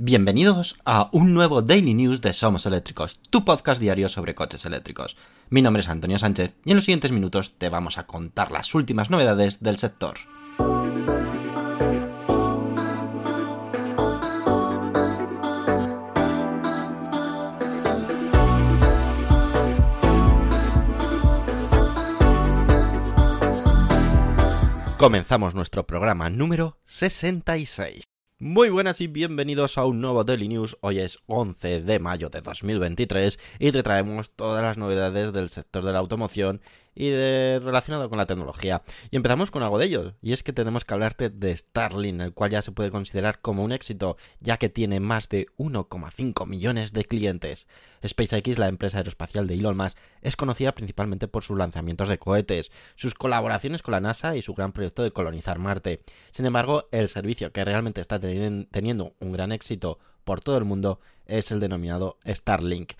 Bienvenidos a un nuevo Daily News de Somos Eléctricos, tu podcast diario sobre coches eléctricos. Mi nombre es Antonio Sánchez y en los siguientes minutos te vamos a contar las últimas novedades del sector. Comenzamos nuestro programa número 66. Muy buenas y bienvenidos a un nuevo Daily News. Hoy es 11 de mayo de 2023 y te traemos todas las novedades del sector de la automoción y de relacionado con la tecnología. Y empezamos con algo de ello, y es que tenemos que hablarte de Starlink, el cual ya se puede considerar como un éxito, ya que tiene más de 1,5 millones de clientes. SpaceX, la empresa aeroespacial de Elon Musk, es conocida principalmente por sus lanzamientos de cohetes, sus colaboraciones con la NASA y su gran proyecto de colonizar Marte. Sin embargo, el servicio que realmente está teniendo un gran éxito por todo el mundo es el denominado Starlink.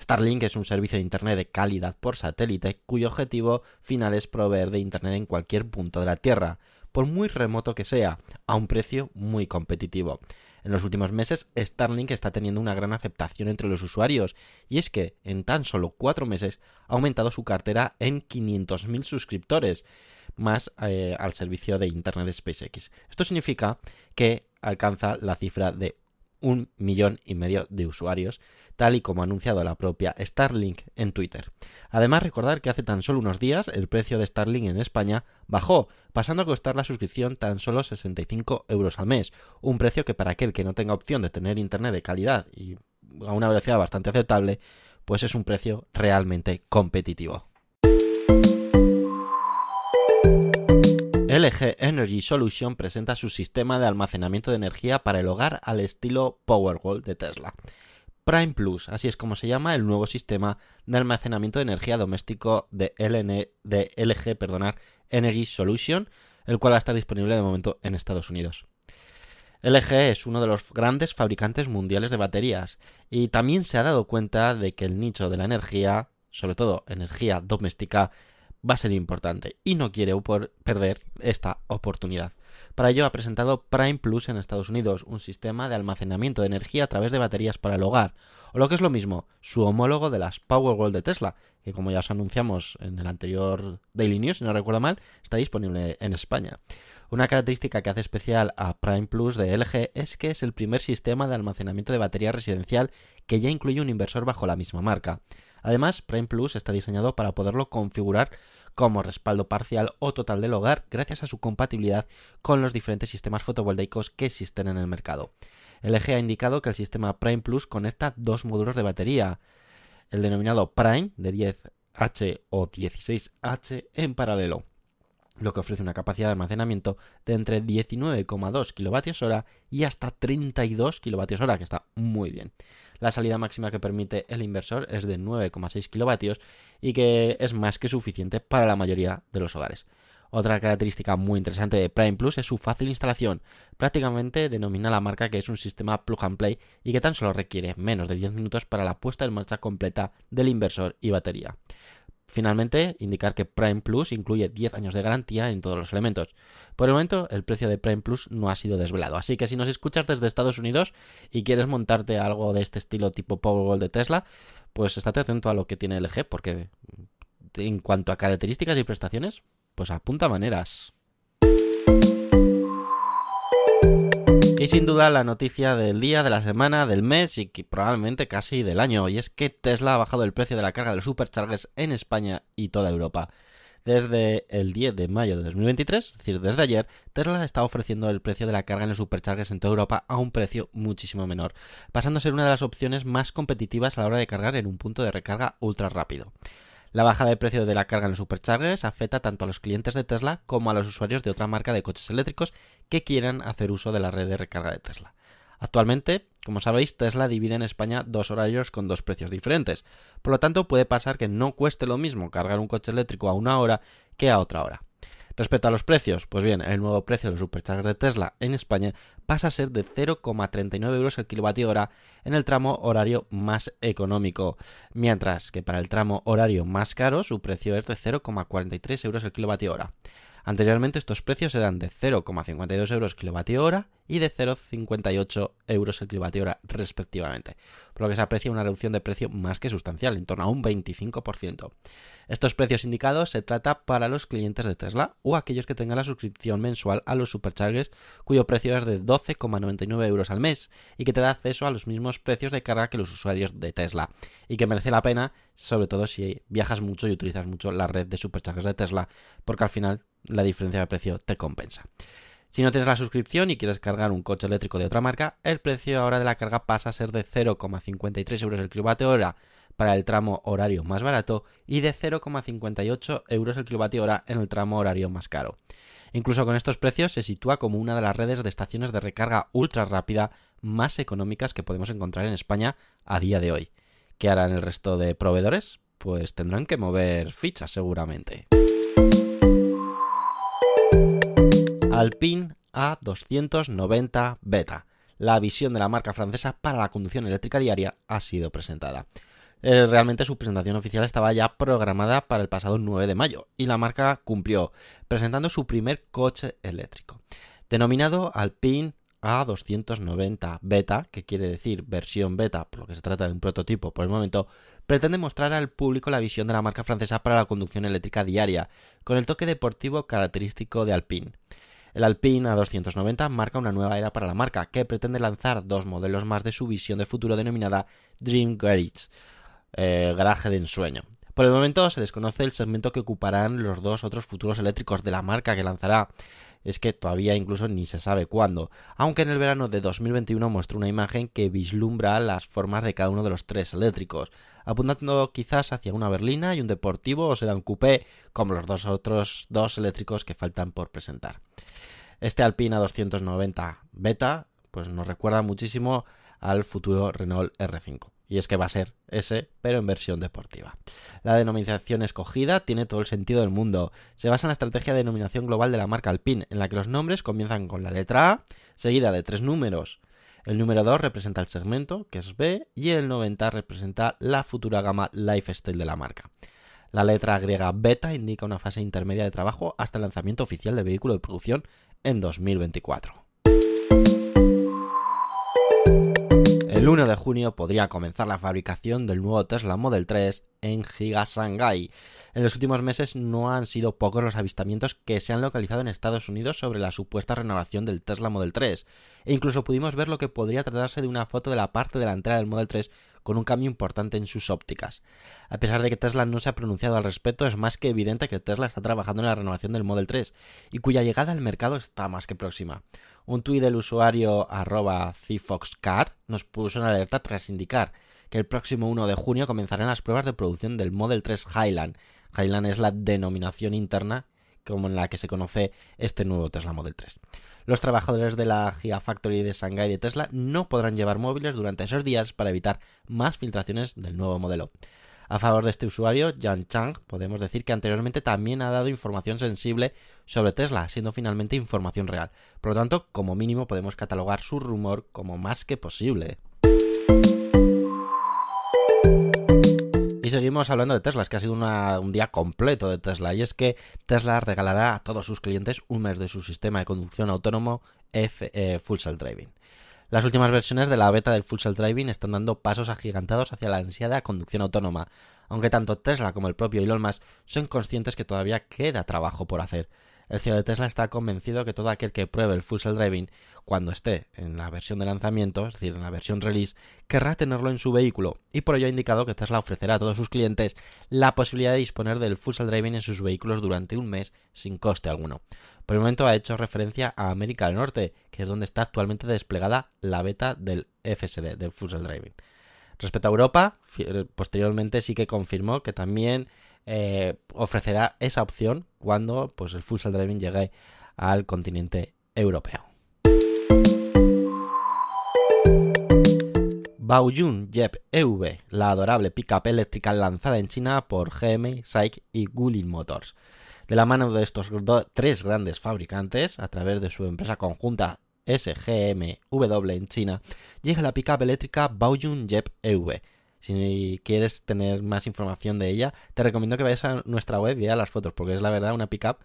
Starlink es un servicio de Internet de calidad por satélite cuyo objetivo final es proveer de Internet en cualquier punto de la Tierra, por muy remoto que sea, a un precio muy competitivo. En los últimos meses, Starlink está teniendo una gran aceptación entre los usuarios, y es que en tan solo cuatro meses ha aumentado su cartera en 500.000 suscriptores, más eh, al servicio de Internet de SpaceX. Esto significa que alcanza la cifra de un millón y medio de usuarios, tal y como ha anunciado la propia Starlink en Twitter. Además, recordar que hace tan solo unos días el precio de Starlink en España bajó, pasando a costar la suscripción tan solo 65 euros al mes, un precio que para aquel que no tenga opción de tener internet de calidad y a una velocidad bastante aceptable, pues es un precio realmente competitivo. LG Energy Solution presenta su sistema de almacenamiento de energía para el hogar al estilo Powerwall de Tesla. Prime Plus, así es como se llama el nuevo sistema de almacenamiento de energía doméstico de, de LG Energy Solution, el cual va a estar disponible de momento en Estados Unidos. LG es uno de los grandes fabricantes mundiales de baterías y también se ha dado cuenta de que el nicho de la energía, sobre todo energía doméstica, va a ser importante y no quiere perder esta oportunidad. Para ello ha presentado Prime Plus en Estados Unidos, un sistema de almacenamiento de energía a través de baterías para el hogar, o lo que es lo mismo, su homólogo de las Powerwall de Tesla, que como ya os anunciamos en el anterior Daily News, si no recuerdo mal, está disponible en España. Una característica que hace especial a Prime Plus de LG es que es el primer sistema de almacenamiento de batería residencial que ya incluye un inversor bajo la misma marca. Además, Prime Plus está diseñado para poderlo configurar como respaldo parcial o total del hogar gracias a su compatibilidad con los diferentes sistemas fotovoltaicos que existen en el mercado. LG ha indicado que el sistema Prime Plus conecta dos módulos de batería, el denominado Prime de 10H o 16H en paralelo, lo que ofrece una capacidad de almacenamiento de entre 19,2 kWh y hasta 32 kWh, que está muy bien. La salida máxima que permite el inversor es de 9,6 kilovatios y que es más que suficiente para la mayoría de los hogares. Otra característica muy interesante de Prime Plus es su fácil instalación. Prácticamente denomina la marca que es un sistema plug and play y que tan solo requiere menos de 10 minutos para la puesta en marcha completa del inversor y batería. Finalmente, indicar que Prime Plus incluye 10 años de garantía en todos los elementos. Por el momento, el precio de Prime Plus no ha sido desvelado, así que si nos escuchas desde Estados Unidos y quieres montarte algo de este estilo tipo Powerwall de Tesla, pues estate atento a lo que tiene LG, porque en cuanto a características y prestaciones, pues apunta maneras. Y sin duda la noticia del día, de la semana, del mes y que probablemente casi del año, y es que Tesla ha bajado el precio de la carga de los superchargers en España y toda Europa. Desde el 10 de mayo de 2023, es decir, desde ayer, Tesla está ofreciendo el precio de la carga en los superchargers en toda Europa a un precio muchísimo menor, pasando a ser una de las opciones más competitivas a la hora de cargar en un punto de recarga ultra rápido. La bajada de precio de la carga en los superchargers afecta tanto a los clientes de Tesla como a los usuarios de otra marca de coches eléctricos que quieran hacer uso de la red de recarga de Tesla. Actualmente, como sabéis, Tesla divide en España dos horarios con dos precios diferentes. Por lo tanto, puede pasar que no cueste lo mismo cargar un coche eléctrico a una hora que a otra hora. Respecto a los precios, pues bien, el nuevo precio de los superchargers de Tesla en España pasa a ser de 0,39 euros el kilovatio hora en el tramo horario más económico, mientras que para el tramo horario más caro su precio es de 0,43 euros el kilovatio hora. Anteriormente estos precios eran de 0,52 euros kilovatio hora y de 0,58 euros el kilovatio hora respectivamente, por lo que se aprecia una reducción de precio más que sustancial, en torno a un 25%. Estos precios indicados se trata para los clientes de Tesla o aquellos que tengan la suscripción mensual a los superchargers cuyo precio es de 12,99 euros al mes y que te da acceso a los mismos precios de carga que los usuarios de Tesla y que merece la pena sobre todo si viajas mucho y utilizas mucho la red de superchargers de Tesla porque al final la diferencia de precio te compensa. Si no tienes la suscripción y quieres cargar un coche eléctrico de otra marca, el precio ahora de la carga pasa a ser de 0,53 euros el kilovatio hora para el tramo horario más barato y de 0,58 euros el kilovatio hora en el tramo horario más caro. Incluso con estos precios se sitúa como una de las redes de estaciones de recarga ultra rápida más económicas que podemos encontrar en España a día de hoy. ¿Qué harán el resto de proveedores? Pues tendrán que mover fichas seguramente. Alpine A290 Beta. La visión de la marca francesa para la conducción eléctrica diaria ha sido presentada. Eh, realmente su presentación oficial estaba ya programada para el pasado 9 de mayo y la marca cumplió presentando su primer coche eléctrico. Denominado Alpine A290 Beta, que quiere decir versión beta, por lo que se trata de un prototipo por el momento, pretende mostrar al público la visión de la marca francesa para la conducción eléctrica diaria, con el toque deportivo característico de Alpine. El Alpine A290 marca una nueva era para la marca, que pretende lanzar dos modelos más de su visión de futuro denominada Dream Garage, eh, garaje de ensueño. Por el momento se desconoce el segmento que ocuparán los dos otros futuros eléctricos de la marca que lanzará. Es que todavía incluso ni se sabe cuándo, aunque en el verano de 2021 mostró una imagen que vislumbra las formas de cada uno de los tres eléctricos, apuntando quizás hacia una berlina y un deportivo o sedán coupé, como los dos otros dos eléctricos que faltan por presentar. Este Alpina 290 Beta pues nos recuerda muchísimo al futuro Renault R5 y es que va a ser ese, pero en versión deportiva. La denominación escogida tiene todo el sentido del mundo. Se basa en la estrategia de denominación global de la marca Alpine, en la que los nombres comienzan con la letra A, seguida de tres números. El número 2 representa el segmento, que es B, y el 90 representa la futura gama lifestyle de la marca. La letra griega beta indica una fase intermedia de trabajo hasta el lanzamiento oficial del vehículo de producción en 2024. El 1 de junio podría comenzar la fabricación del nuevo Tesla Model 3 en Giga Shanghai. En los últimos meses no han sido pocos los avistamientos que se han localizado en Estados Unidos sobre la supuesta renovación del Tesla Model 3, e incluso pudimos ver lo que podría tratarse de una foto de la parte delantera del Model 3 con un cambio importante en sus ópticas. A pesar de que Tesla no se ha pronunciado al respecto, es más que evidente que Tesla está trabajando en la renovación del Model 3 y cuya llegada al mercado está más que próxima. Un tuit del usuario arroba CFoxCat nos puso en alerta tras indicar que el próximo 1 de junio comenzarán las pruebas de producción del Model 3 Highland. Highland es la denominación interna como en la que se conoce este nuevo Tesla Model 3. Los trabajadores de la Gigafactory de Shanghai de Tesla no podrán llevar móviles durante esos días para evitar más filtraciones del nuevo modelo. A favor de este usuario, Jan Chang, podemos decir que anteriormente también ha dado información sensible sobre Tesla, siendo finalmente información real. Por lo tanto, como mínimo podemos catalogar su rumor como más que posible. Seguimos hablando de Tesla, es que ha sido un día completo de Tesla, y es que Tesla regalará a todos sus clientes un mes de su sistema de conducción autónomo F, eh, Full Self Driving. Las últimas versiones de la beta del Full Self Driving están dando pasos agigantados hacia la ansiada conducción autónoma, aunque tanto Tesla como el propio Elon Musk son conscientes que todavía queda trabajo por hacer. El CEO de Tesla está convencido que todo aquel que pruebe el Full Self Driving cuando esté en la versión de lanzamiento, es decir, en la versión release, querrá tenerlo en su vehículo y por ello ha indicado que Tesla ofrecerá a todos sus clientes la posibilidad de disponer del Full Self Driving en sus vehículos durante un mes sin coste alguno. Por el momento ha hecho referencia a América del Norte, que es donde está actualmente desplegada la beta del FSD, del Full Self Driving. Respecto a Europa, posteriormente sí que confirmó que también eh, ofrecerá esa opción cuando pues, el Full Self Driving llegue al continente europeo. Baojun Jep EV, la adorable pickup eléctrica lanzada en China por GM, SAIC y Guilin Motors. De la mano de estos tres grandes fabricantes, a través de su empresa conjunta SGMW en China, llega la pickup eléctrica Baojun Jep EV. Si quieres tener más información de ella, te recomiendo que vayas a nuestra web y veas las fotos, porque es la verdad una pickup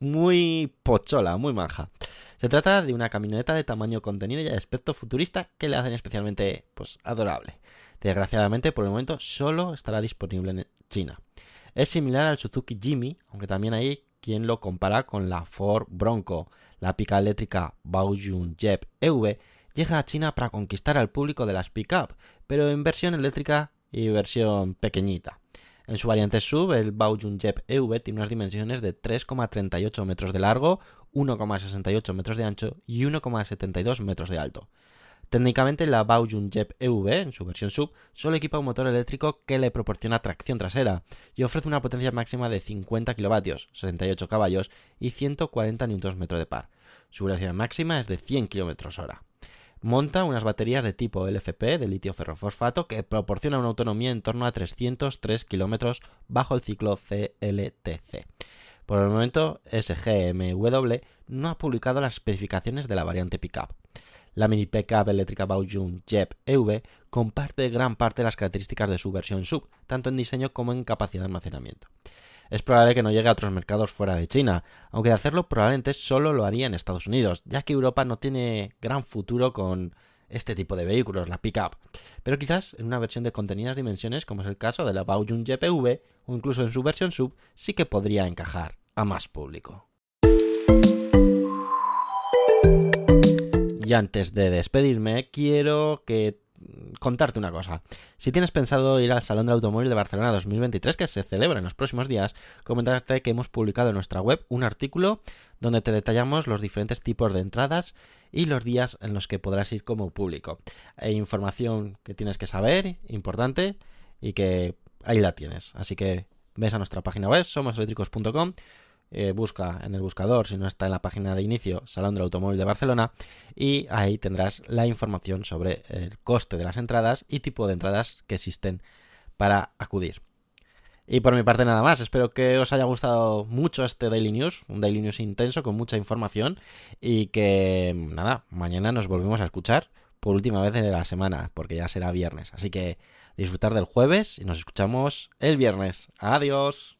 muy pochola, muy manja. Se trata de una camioneta de tamaño contenido y aspecto futurista que le hacen especialmente pues adorable. Desgraciadamente por el momento solo estará disponible en China. Es similar al Suzuki Jimmy, aunque también hay quien lo compara con la Ford Bronco. La pica eléctrica Baojun Jep EV llega a China para conquistar al público de las pickup, pero en versión eléctrica y versión pequeñita. En su variante sub, el Baojun Jep EV tiene unas dimensiones de 3,38 metros de largo, 1,68 metros de ancho y 1,72 metros de alto. Técnicamente la Baojun Jep EV, en su versión sub, solo equipa un motor eléctrico que le proporciona tracción trasera y ofrece una potencia máxima de 50 kW, 68 caballos y 140 Nm de par. Su velocidad máxima es de 100 km hora monta unas baterías de tipo LFP de litio ferrofosfato que proporcionan una autonomía en torno a 303 km bajo el ciclo CLTC. Por el momento, SGMW no ha publicado las especificaciones de la variante pickup. La mini pickup eléctrica Baojun Jep EV comparte gran parte de las características de su versión sub, tanto en diseño como en capacidad de almacenamiento es probable que no llegue a otros mercados fuera de China, aunque de hacerlo probablemente solo lo haría en Estados Unidos, ya que Europa no tiene gran futuro con este tipo de vehículos, la pickup. Pero quizás en una versión de contenidas dimensiones, como es el caso de la Baojun GPV, o incluso en su versión sub, sí que podría encajar a más público. Y antes de despedirme, quiero que contarte una cosa. Si tienes pensado ir al Salón del Automóvil de Barcelona 2023, que se celebra en los próximos días, comentarte que hemos publicado en nuestra web un artículo donde te detallamos los diferentes tipos de entradas y los días en los que podrás ir como público. Hay información que tienes que saber, importante, y que ahí la tienes. Así que ves a nuestra página web, somoseléctricos.com eh, busca en el buscador, si no está en la página de inicio, Salón del Automóvil de Barcelona, y ahí tendrás la información sobre el coste de las entradas y tipo de entradas que existen para acudir. Y por mi parte nada más, espero que os haya gustado mucho este Daily News, un Daily News intenso con mucha información y que nada, mañana nos volvemos a escuchar por última vez en la semana, porque ya será viernes. Así que disfrutar del jueves y nos escuchamos el viernes. Adiós.